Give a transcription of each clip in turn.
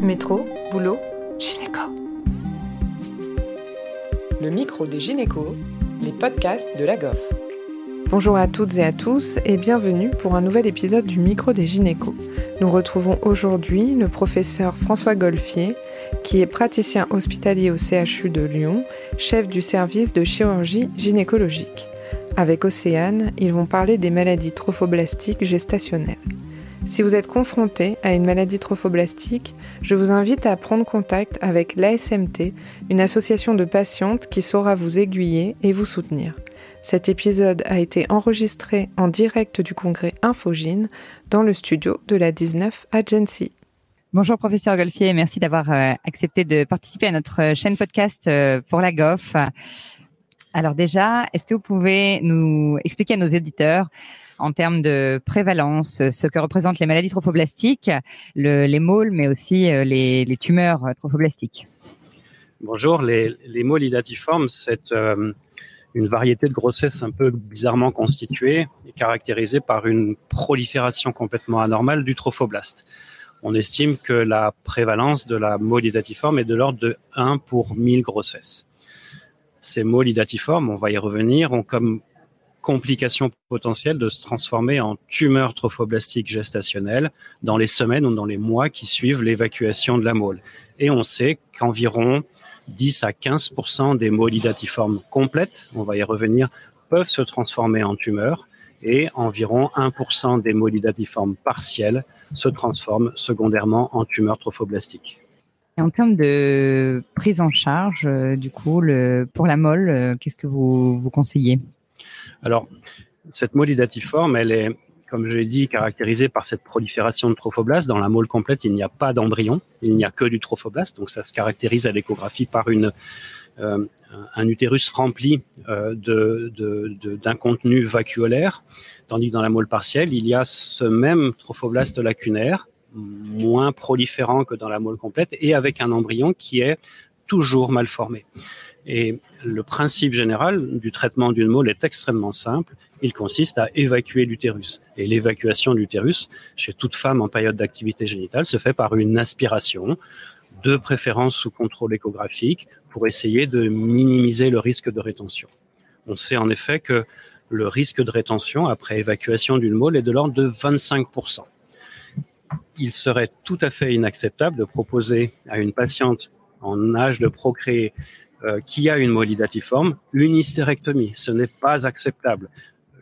Métro, boulot, gynéco. Le micro des gynécos, les podcasts de la GOF. Bonjour à toutes et à tous et bienvenue pour un nouvel épisode du micro des gynécos. Nous retrouvons aujourd'hui le professeur François Golfier, qui est praticien hospitalier au CHU de Lyon, chef du service de chirurgie gynécologique. Avec Océane, ils vont parler des maladies trophoblastiques gestationnelles. Si vous êtes confronté à une maladie trophoblastique, je vous invite à prendre contact avec l'ASMT, une association de patientes qui saura vous aiguiller et vous soutenir. Cet épisode a été enregistré en direct du congrès Infogine dans le studio de la 19 Agency. Bonjour professeur Golfier, merci d'avoir euh, accepté de participer à notre chaîne podcast euh, pour la GOF. Alors déjà, est-ce que vous pouvez nous expliquer à nos éditeurs en termes de prévalence, ce que représentent les maladies trophoblastiques, les môles, mais aussi euh, les, tumeurs trophoblastiques. Bonjour, les, les môles idatiformes, c'est euh, une variété de grossesse un peu bizarrement constituée et caractérisée par une prolifération complètement anormale du trophoblaste. On estime que la prévalence de la môle idatiforme est de l'ordre de 1 pour 1000 grossesses. Ces môles idatiformes, on va y revenir, ont comme complication potentielle de se transformer en tumeur trophoblastique gestationnelle dans les semaines ou dans les mois qui suivent l'évacuation de la môle. Et on sait qu'environ 10 à 15 des môles idatiformes complètes, on va y revenir, peuvent se transformer en tumeur et environ 1 des môles idatiformes partiels se transforment secondairement en tumeur trophoblastique. Et en termes de prise en charge, euh, du coup, pour la molle, euh, qu'est-ce que vous, vous conseillez? Alors, cette molidatiforme, elle est, comme je l'ai dit, caractérisée par cette prolifération de trophoblastes. Dans la molle complète, il n'y a pas d'embryon, il n'y a que du trophoblaste. Donc, ça se caractérise à l'échographie par euh, un utérus rempli euh, d'un contenu vacuolaire, tandis que dans la molle partielle, il y a ce même trophoblaste lacunaire, moins proliférant que dans la molle complète, et avec un embryon qui est toujours mal formé. Et le principe général du traitement d'une mole est extrêmement simple. Il consiste à évacuer l'utérus. Et l'évacuation de l'utérus, chez toute femme en période d'activité génitale, se fait par une aspiration, de préférence sous contrôle échographique, pour essayer de minimiser le risque de rétention. On sait en effet que le risque de rétention après évacuation d'une mole est de l'ordre de 25%. Il serait tout à fait inacceptable de proposer à une patiente en âge de procréer euh, qui a une molidatiforme, une hystérectomie. Ce n'est pas acceptable.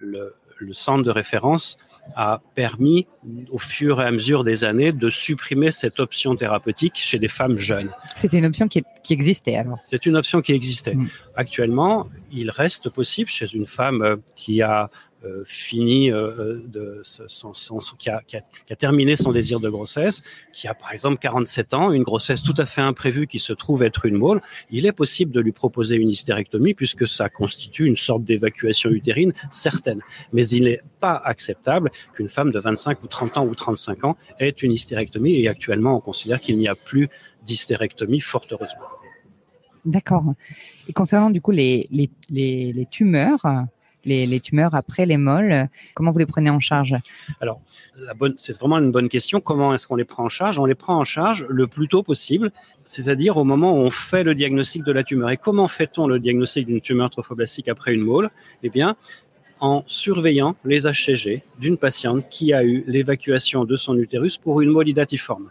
Le, centre de référence a permis, au fur et à mesure des années, de supprimer cette option thérapeutique chez des femmes jeunes. C'était une option qui, existait alors C'est une option qui existait. Mm. Actuellement, il reste possible chez une femme euh, qui a fini euh, euh, de son, son, qui, a, qui, a, qui, a, terminé son désir de grossesse, qui a par exemple 47 ans, une grossesse tout à fait imprévue qui se trouve être une môle, il est possible de lui proposer une hystérectomie puisque ça constitue une sorte d'évacuation utérine certaine. Mais il n'est pas acceptable qu'une femme de 25 ou 30 ans ou 35 ans ait une hystérectomie et actuellement on considère qu'il n'y a plus d'hystérectomie, fort heureusement. D'accord. Et concernant du coup les, les, les, les tumeurs, les, tumeurs après les molles Comment vous les prenez en charge Alors, c'est vraiment une bonne question. Comment est-ce qu'on les prend en charge? On les prend en charge le plus tôt possible, c'est-à-dire au moment où on fait le diagnostic de la tumeur. Et comment fait-on le diagnostic d'une tumeur trophoblastique après une mole Eh bien, en surveillant les HCG d'une patiente qui a eu l'évacuation de son utérus pour une mole idatiforme.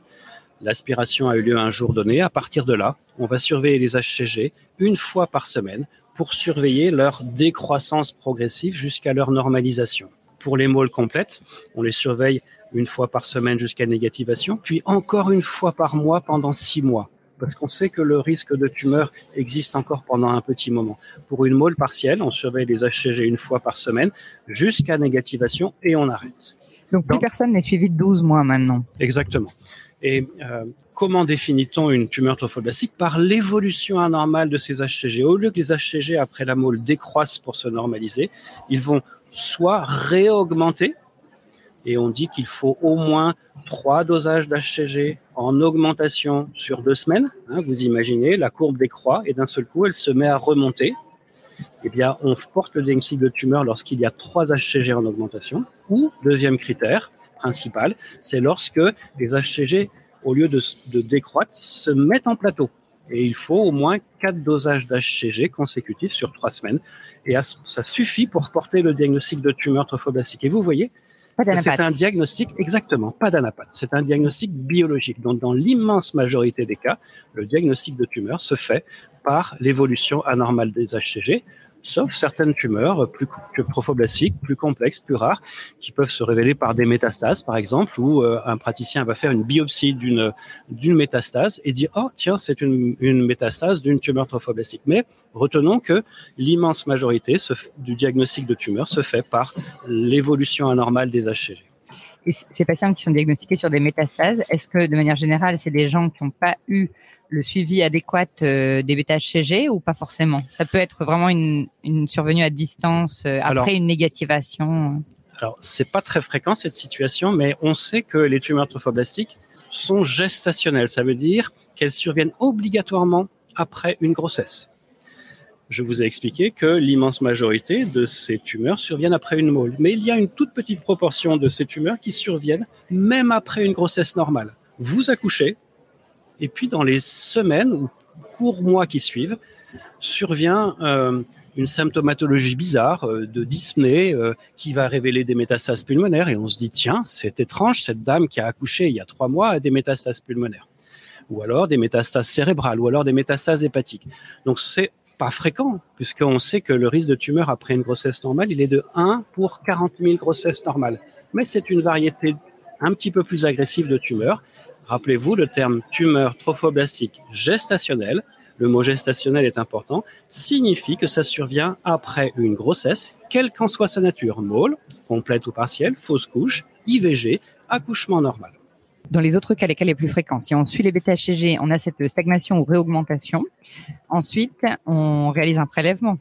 L'aspiration a eu lieu un jour donné. À partir de là, on va surveiller les HCG une fois par semaine pour surveiller leur décroissance progressive jusqu'à leur normalisation. Pour les môles complètes, on les surveille une fois par semaine jusqu'à négativation, puis encore une fois par mois pendant six mois, parce qu'on sait que le risque de tumeur existe encore pendant un petit moment. Pour une môle partielle, on surveille les HCG une fois par semaine jusqu'à négativation et on arrête. Donc plus personne n'est suivi de 12 mois maintenant. Exactement. Et euh, comment définit-on une tumeur trophoblastique Par l'évolution anormale de ces HCG. Au lieu que les HCG après la mole décroissent pour se normaliser, ils vont soit réaugmenter, et on dit qu'il faut au moins trois dosages d'HCG en augmentation sur deux semaines. Hein, vous imaginez, la courbe décroît et d'un seul coup, elle se met à remonter. Eh bien, on porte le diagnostic de tumeur lorsqu'il y a trois HCG en augmentation. Ou, deuxième critère principal, c'est lorsque les HCG au lieu de, de décroître, se mettent en plateau. Et il faut au moins quatre dosages d'HCG consécutifs sur trois semaines. Et ça suffit pour porter le diagnostic de tumeur trophoblastique. Et vous voyez, c'est un diagnostic, exactement, pas d'anapathe. C'est un diagnostic biologique. Donc, dans l'immense majorité des cas, le diagnostic de tumeur se fait par l'évolution anormale des HCG sauf certaines tumeurs plus, plus prophoblastiques, plus complexes, plus rares, qui peuvent se révéler par des métastases, par exemple, où euh, un praticien va faire une biopsie d'une métastase et dire oh tiens c'est une, une métastase d'une tumeur trophoblastique. Mais retenons que l'immense majorité du diagnostic de tumeur se fait par l'évolution anormale des HCG. Et ces patients qui sont diagnostiqués sur des métastases, est-ce que de manière générale, c'est des gens qui n'ont pas eu le suivi adéquat euh, des bêta-HCG ou pas forcément? Ça peut être vraiment une, une survenue à distance euh, après une négativation. Alors, c'est pas très fréquent cette situation, mais on sait que les tumeurs trophoblastiques sont gestationnelles. Ça veut dire qu'elles surviennent obligatoirement après une grossesse je vous ai expliqué que l'immense majorité de ces tumeurs surviennent après une mole. Mais il y a une toute petite proportion de ces tumeurs qui surviennent même après une grossesse normale. Vous accouchez, et puis dans les semaines ou courts mois qui suivent, survient euh, une symptomatologie bizarre euh, de dyspnée euh, qui va révéler des métastases pulmonaires. Et on se dit, tiens, c'est étrange, cette dame qui a accouché il y a trois mois a des métastases pulmonaires. Ou alors des métastases cérébrales, ou alors des métastases hépatiques. Donc c'est pas fréquent, puisqu'on sait que le risque de tumeur après une grossesse normale, il est de 1 pour 40 000 grossesses normales. Mais c'est une variété un petit peu plus agressive de tumeurs. Rappelez-vous le terme tumeur trophoblastique gestationnelle, le mot gestationnel est important, signifie que ça survient après une grossesse, quelle qu'en soit sa nature, mâle, complète ou partielle, fausse couche, IVG, accouchement normal. Dans les autres cas, lesquels les plus fréquents, si on suit les bêta-HCG, on a cette stagnation ou réaugmentation. Ensuite, on réalise un prélèvement.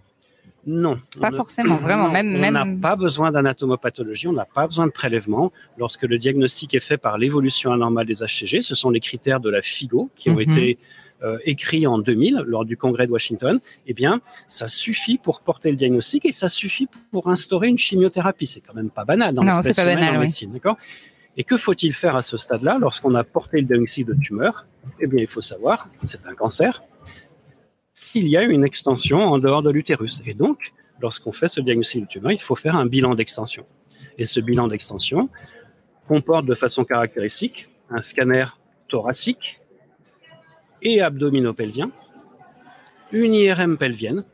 Non. Pas forcément, vraiment. même, on n'a pas besoin d'anatomopathologie, on n'a pas besoin de prélèvement. Lorsque le diagnostic est fait par l'évolution anormale des HCG, ce sont les critères de la FIGO qui ont mhm. été euh, écrits en 2000 lors du congrès de Washington. Eh bien, ça suffit pour porter le diagnostic et ça suffit pour instaurer une chimiothérapie. C'est quand même pas banal dans l'espèce humaine en médecine, d'accord? Et que faut-il faire à ce stade-là lorsqu'on a porté le diagnostic de tumeur? Eh bien, il faut savoir c'est un cancer s'il y a une extension en dehors de l'utérus. Et donc, lorsqu'on fait ce diagnostic de tumeur, il faut faire un bilan d'extension. Et ce bilan d'extension comporte de façon caractéristique un scanner thoracique et abdominopelvien, une IRM pelvienne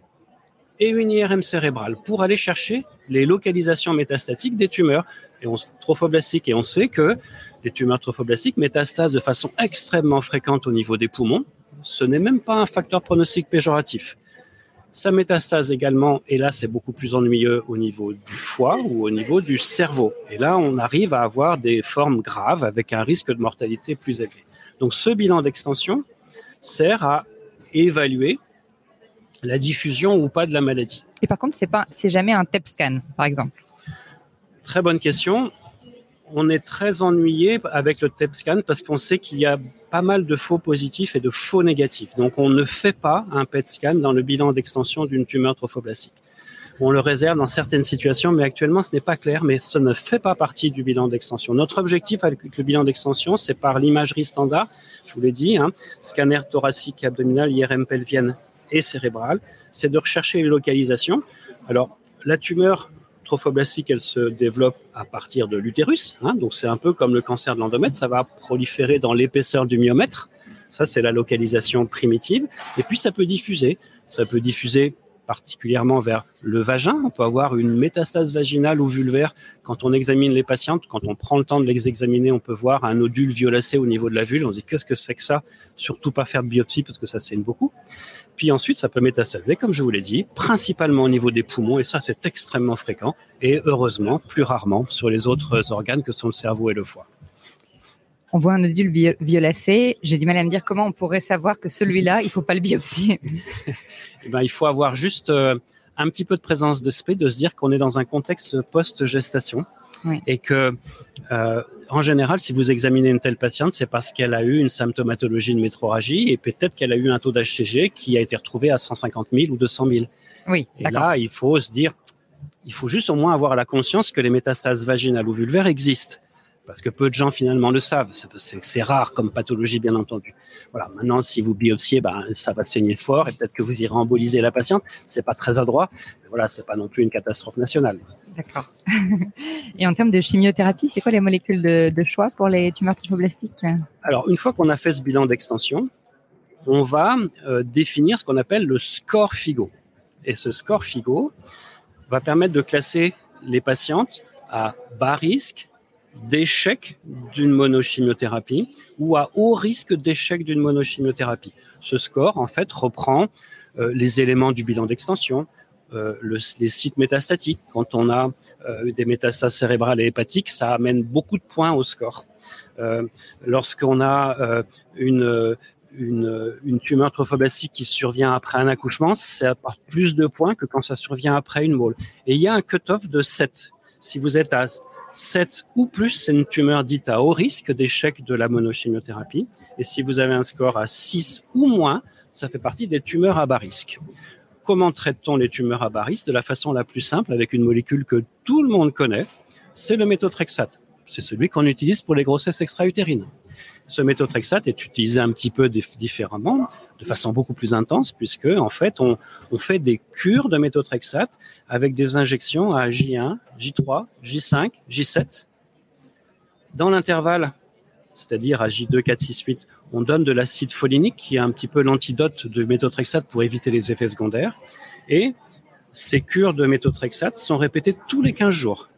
et une IRM cérébrale pour aller chercher les localisations métastatiques des tumeurs et on. Et on sait que les tumeurs trophoblastiques métastasent de façon extrêmement fréquente au niveau des poumons. Ce n'est même pas un facteur pronostic péjoratif. Ça métastase également, et là c'est beaucoup plus ennuyeux au niveau du foie ou au niveau du cerveau. Et là on arrive à avoir des formes graves avec un risque de mortalité plus élevé. Donc ce bilan d'extension sert à évaluer la diffusion ou pas de la maladie. Et par contre, c'est pas, jamais un TEP scan, par exemple. Très bonne question. On est très ennuyé avec le TEP scan parce qu'on sait qu'il y a pas mal de faux positifs et de faux négatifs. Donc, on ne fait pas un PET scan dans le bilan d'extension d'une tumeur trophoblastique. On le réserve dans certaines situations, mais actuellement, ce n'est pas clair, mais ce ne fait pas partie du bilan d'extension. Notre objectif avec le bilan d'extension, c'est par l'imagerie standard, je vous l'ai dit, hein, scanner thoracique, abdominal, IRM pelvienne et cérébrale, c'est de rechercher les localisations. Alors, la tumeur trophoblastique, elle se développe à partir de l'utérus. Hein, donc c'est un peu comme le cancer de l'endomètre, ça va proliférer dans l'épaisseur du myomètre. Ça, c'est la localisation primitive. Et puis ça peut diffuser. Ça peut diffuser particulièrement vers le vagin. On peut avoir une métastase vaginale ou vulvaire quand on examine les patientes. Quand on prend le temps de les examiner, on peut voir un nodule violacé au niveau de la vulve. On dit qu'est-ce que c'est que ça? Surtout pas faire de biopsie parce que ça saigne beaucoup. Puis ensuite, ça peut métastaser, comme je vous l'ai dit, principalement au niveau des poumons, et ça, c'est extrêmement fréquent, et heureusement, plus rarement sur les autres organes que sont le cerveau et le foie. On voit un nodule violacé. J'ai du mal à me dire comment on pourrait savoir que celui-là, il faut pas le biopsier. eh ben, il faut avoir juste euh, un petit peu de présence d'esprit, de se dire qu'on est dans un contexte post-gestation et que, euh, en général, si vous examinez une telle patiente, c'est parce qu'elle a eu une symptomatologie de métroragie et peut-être qu'elle a eu un taux d'HCG qui a été retrouvé à 150 000 ou 200 000. Oui. Et là, il faut se dire, il faut juste au moins avoir la conscience que les métastases vaginales ou vulvaires existent. Parce que peu de gens finalement le savent. C'est rare comme pathologie, bien entendu. Voilà. Maintenant, si vous biopsiez, ben, ça va saigner fort et peut-être que vous irez emboliser la patiente. C'est pas très adroit. Mais voilà, c'est pas non plus une catastrophe nationale. D'accord. et en termes de chimiothérapie, c'est quoi les molécules de, choix pour les tumeurs trophoblastiques Alors, une fois qu'on a fait ce bilan d'extension, on va euh, définir ce qu'on appelle le score FIGO. Et ce score FIGO va permettre de classer les patientes à bas risque, d'échec d'une monochimiothérapie ou à haut risque d'échec d'une monochimiothérapie. Ce score, en fait, reprend euh, les éléments du bilan d'extension, euh, les sites métastatiques. Quand on a euh, des métastases cérébrales et hépatiques, ça amène beaucoup de points au score. Lorsqu'on a une, une, une, tumeur trophoblastique qui survient après un accouchement, ça apporte plus de points que quand ça survient après une mole. Et il y a un cut-off de 7. Si vous êtes à 7 ou plus, c'est une tumeur dite à haut risque d'échec de la monochimiothérapie. Et si vous avez un score à 6 ou moins, ça fait partie des tumeurs à bas risque. Comment traite-t-on les tumeurs à bas risque De la façon la plus simple, avec une molécule que tout le monde connaît, c'est le méthotrexate. C'est celui qu'on utilise pour les grossesses extra-utérines. Ce méthotrexate est utilisé un petit peu différemment, de façon beaucoup plus intense, puisque en fait, on, fait des cures de méthotrexate avec des injections à J1, J3, J5, J7. Dans l'intervalle, c'est-à-dire à J2, 4, 6, 8, on donne de l'acide folinique, qui est un petit peu l'antidote de méthotrexate pour éviter les effets secondaires. Et ces cures de méthotrexate sont répétées tous les 15 jours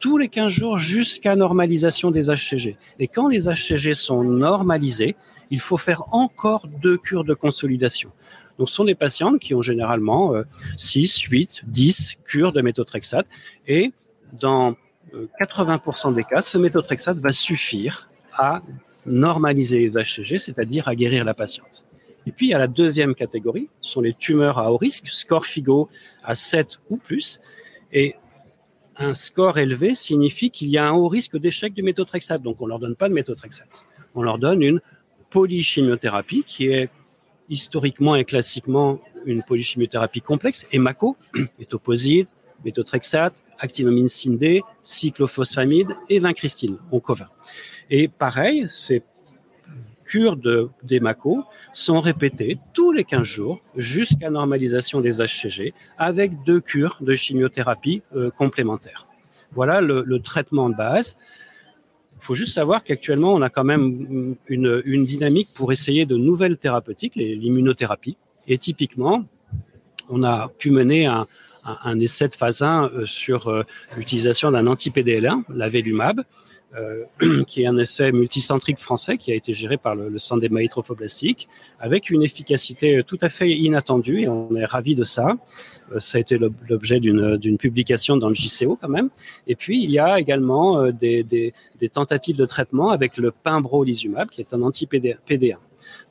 tous les 15 jours jusqu'à normalisation des HCG. Et quand les HCG sont normalisés, il faut faire encore deux cures de consolidation. Donc, ce sont des patientes qui ont généralement 6, 8, 10 cures de méthotrexate. Et dans 80% euh, des cas, ce méthotrexate va suffire à normaliser les HCG, c'est-à-dire à guérir la patiente. Et puis, il y a la deuxième catégorie, ce sont les tumeurs à haut risque, score FIGO à 7 ou plus. Et un score élevé signifie qu'il y a un haut risque d'échec du méthotrexate. Donc, on ne leur donne pas de méthotrexate. On leur donne une polychimiothérapie qui est historiquement et classiquement une polychimiothérapie complexe, EMACO, étoposide, méthotrexate, actinomycine D, cyclophosphamide et vincristine, oncovin. Et pareil, ces cures d'EMACO sont répétées tous les 15 jours jusqu'à normalisation des HCG avec deux cures de chimiothérapie euh, complémentaires. Voilà le, traitement de base. Il faut juste savoir qu'actuellement, on a quand même une, dynamique pour essayer de nouvelles thérapeutiques, l'immunothérapie. Et typiquement, on a pu mener un, essai de phase 1 euh, sur euh, l'utilisation d'un anti-PDL1, l'avelumab, euh, qui est un essai multicentrique français qui a été géré par le, Centre des maladies trophoblastiques, avec une efficacité tout à fait inattendue, et on est ravi de ça. Euh, ça a été l'objet d'une publication dans le JCO quand même. Et puis, il y a également euh, des, tentatives de traitement avec le pimbrolizumab, qui est un anti-PD1.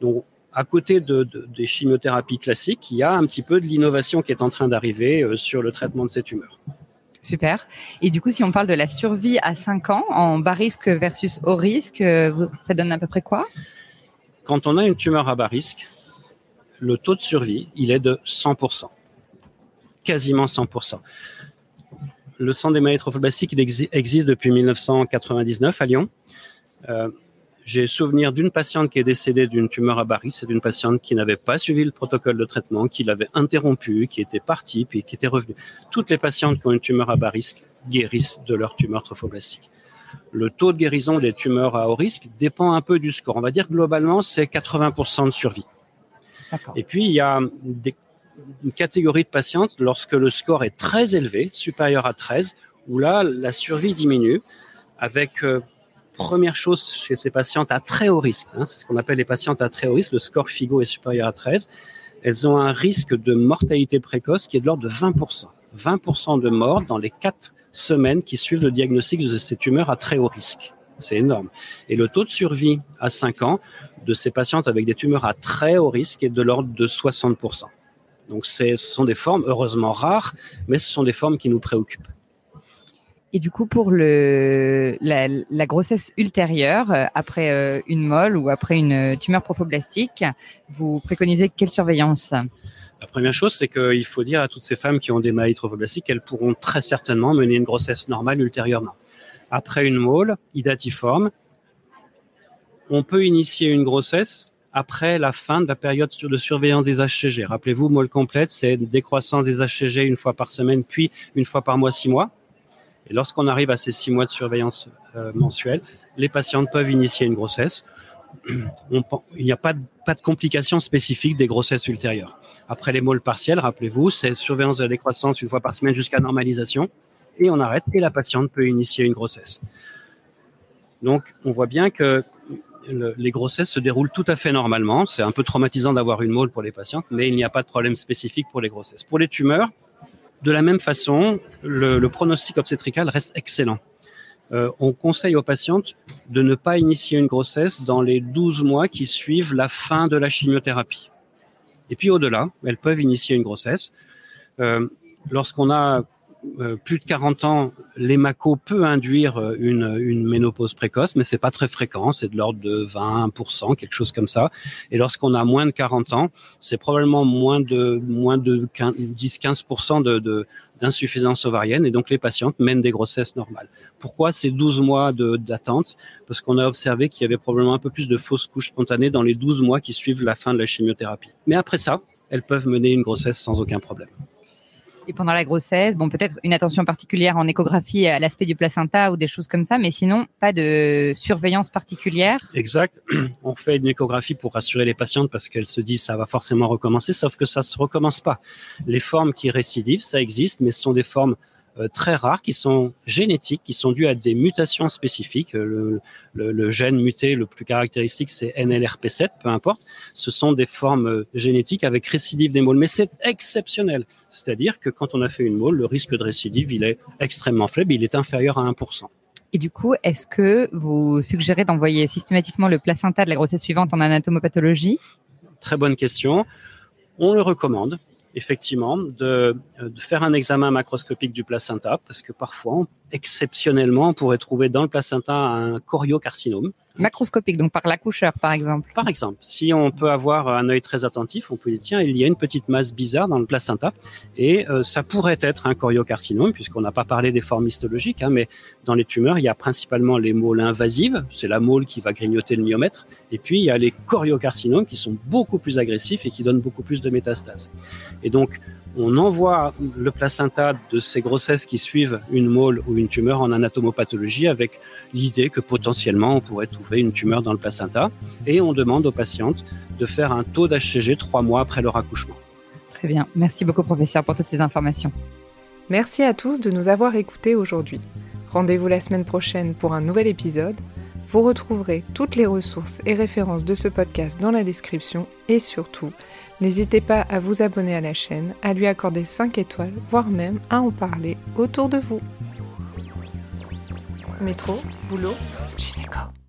Donc, à côté de, de, des chimiothérapies classiques, il y a un petit peu de l'innovation qui est en train d'arriver sur le traitement de ces tumeurs. Super. Et du coup, si on parle de la survie à 5 ans en bas risque versus haut risque, ça donne à peu près quoi? Quand on a une tumeur à bas risque, le taux de survie, il est de 100%. Quasiment 100%. Le centre des maladies trophoblastiques, existe depuis 1999 à Lyon. Euh, j'ai souvenir d'une patiente qui est décédée d'une tumeur à Barry, c'est d'une patiente qui n'avait pas suivi le protocole de traitement, qui l'avait interrompu, qui était partie, puis qui était revenue. Toutes les patientes qui ont une tumeur à bas risque guérissent de leur tumeur trophoblastique. Le taux de guérison des tumeurs à haut risque dépend un peu du score. On va dire globalement, c'est 80% de survie. Et puis, il y a une catégorie de patientes lorsque le score est très élevé, supérieur à 13, où là, la survie diminue avec euh, première chose chez ces patientes à très haut risque, hein, c'est ce qu'on appelle les patientes à très haut risque, le score FIGO est supérieur à 13, elles ont un risque de mortalité précoce qui est de l'ordre de 20%. 20% de mort dans les 4 semaines qui suivent le diagnostic de ces tumeurs à très haut risque. C'est énorme. Et le taux de survie à 5 ans de ces patientes avec des tumeurs à très haut risque est de l'ordre de 60%. Donc ce sont des formes heureusement rares, mais ce sont des formes qui nous préoccupent. Et du coup, pour le, la, grossesse ultérieure, euh, après euh, une molle ou après une euh, tumeur prophoblastique, vous préconisez quelle surveillance? La première chose, c'est qu'il faut dire à toutes ces femmes qui ont des maladies trophoblastiques qu'elles pourront très certainement mener une grossesse normale ultérieurement. après une môle idatiforme, on peut initier une grossesse après la fin de la période de surveillance des HCG. Rappelez-vous, môle complète, c'est une décroissance des HCG une fois par semaine, puis une fois par mois, six mois. Et lorsqu'on arrive à ces six mois de surveillance euh, mensuelle, les patientes peuvent initier une grossesse. il n'y a pas de, complications spécifiques des grossesses ultérieures. Après les môles partiels, rappelez-vous, c'est surveillance de la décroissance une fois par semaine jusqu'à normalisation. Et on arrête et la patiente peut initier une grossesse. Donc, on voit bien que les grossesses se déroulent tout à fait normalement. C'est un peu traumatisant d'avoir une môle pour les patientes, mais il n'y a pas de problème spécifique pour les grossesses. Pour les tumeurs, de la même façon, le, pronostic obstétrical reste excellent. Euh, on conseille aux patientes de ne pas initier une grossesse dans les 12 mois qui suivent la fin de la chimiothérapie. Et puis au-delà, elles peuvent initier une grossesse. Euh, lorsqu'on a plus de 40 ans, l'hémaco peut induire euh, une, une ménopause précoce, mais c'est pas très fréquent, c'est de l'ordre de 20%, quelque chose comme ça. Et lorsqu'on a moins de 40 ans, c'est probablement moins de moins de 10-15% de, d'insuffisance ovarienne, et donc les patientes mènent des grossesses normales. Pourquoi ces 12 mois d'attente? Parce qu'on a observé qu'il y avait probablement un peu plus de fausses couches spontanées dans les 12 mois qui suivent la fin de la chimiothérapie. Mais après ça, elles peuvent mener une grossesse sans aucun problème. Et pendant la grossesse, bon, peut-être une attention particulière en échographie à l'aspect du placenta ou des choses comme ça, mais sinon, pas de surveillance particulière. Exact. On fait une échographie pour rassurer les patientes parce qu'elles se disent ça va forcément recommencer, sauf que ça se recommence pas. Les formes qui récidivent, ça existe, mais ce sont des formes très rares qui sont génétiques, qui sont dues à des mutations spécifiques. Le, le, gène muté le plus caractéristique, c'est NLRP7, peu importe. Ce sont des formes euh, génétiques avec récidive des môles, mais c'est exceptionnel. C'est-à-dire que quand on a fait une môle, le risque de récidive, il est extrêmement faible, il est inférieur à 1%. Et du coup, est-ce que vous suggérez d'envoyer systématiquement le placenta de la grossesse suivante en anatomopathologie? Très bonne question. On le recommande effectivement, de, de, faire un examen macroscopique du placenta, parce que parfois, exceptionnellement, on pourrait trouver dans le placenta un choriocarcinome. Macroscopique, donc par l'accoucheur, par exemple. Par exemple, si on peut avoir un œil très attentif, on peut dire tiens, il y a une petite masse bizarre dans le placenta, et euh, ça pourrait être un choriocarcinome, puisqu'on n'a pas parlé des formes histologiques, hein, mais dans les tumeurs, il y a principalement les môles invasives, c'est la môle qui va grignoter le myomètre, et puis il y a les choriocarcinomes qui sont beaucoup plus agressifs et qui donnent beaucoup plus de métastases. Et donc, on envoie le placenta de ces grossesses qui suivent une môle ou une tumeur en anatomopathologie avec l'idée que potentiellement on pourrait trouver une tumeur dans le placenta et on demande aux patientes de faire un taux d'HCG trois mois après leur accouchement. Très bien. Merci beaucoup professeur pour toutes ces informations. Merci à tous de nous avoir écoutés aujourd'hui. Rendez-vous la semaine prochaine pour un nouvel épisode. Vous retrouverez toutes les ressources et références de ce podcast dans la description et surtout, N'hésitez pas à vous abonner à la chaîne, à lui accorder 5 étoiles, voire même à en parler autour de vous. Métro, boulot, gynéco.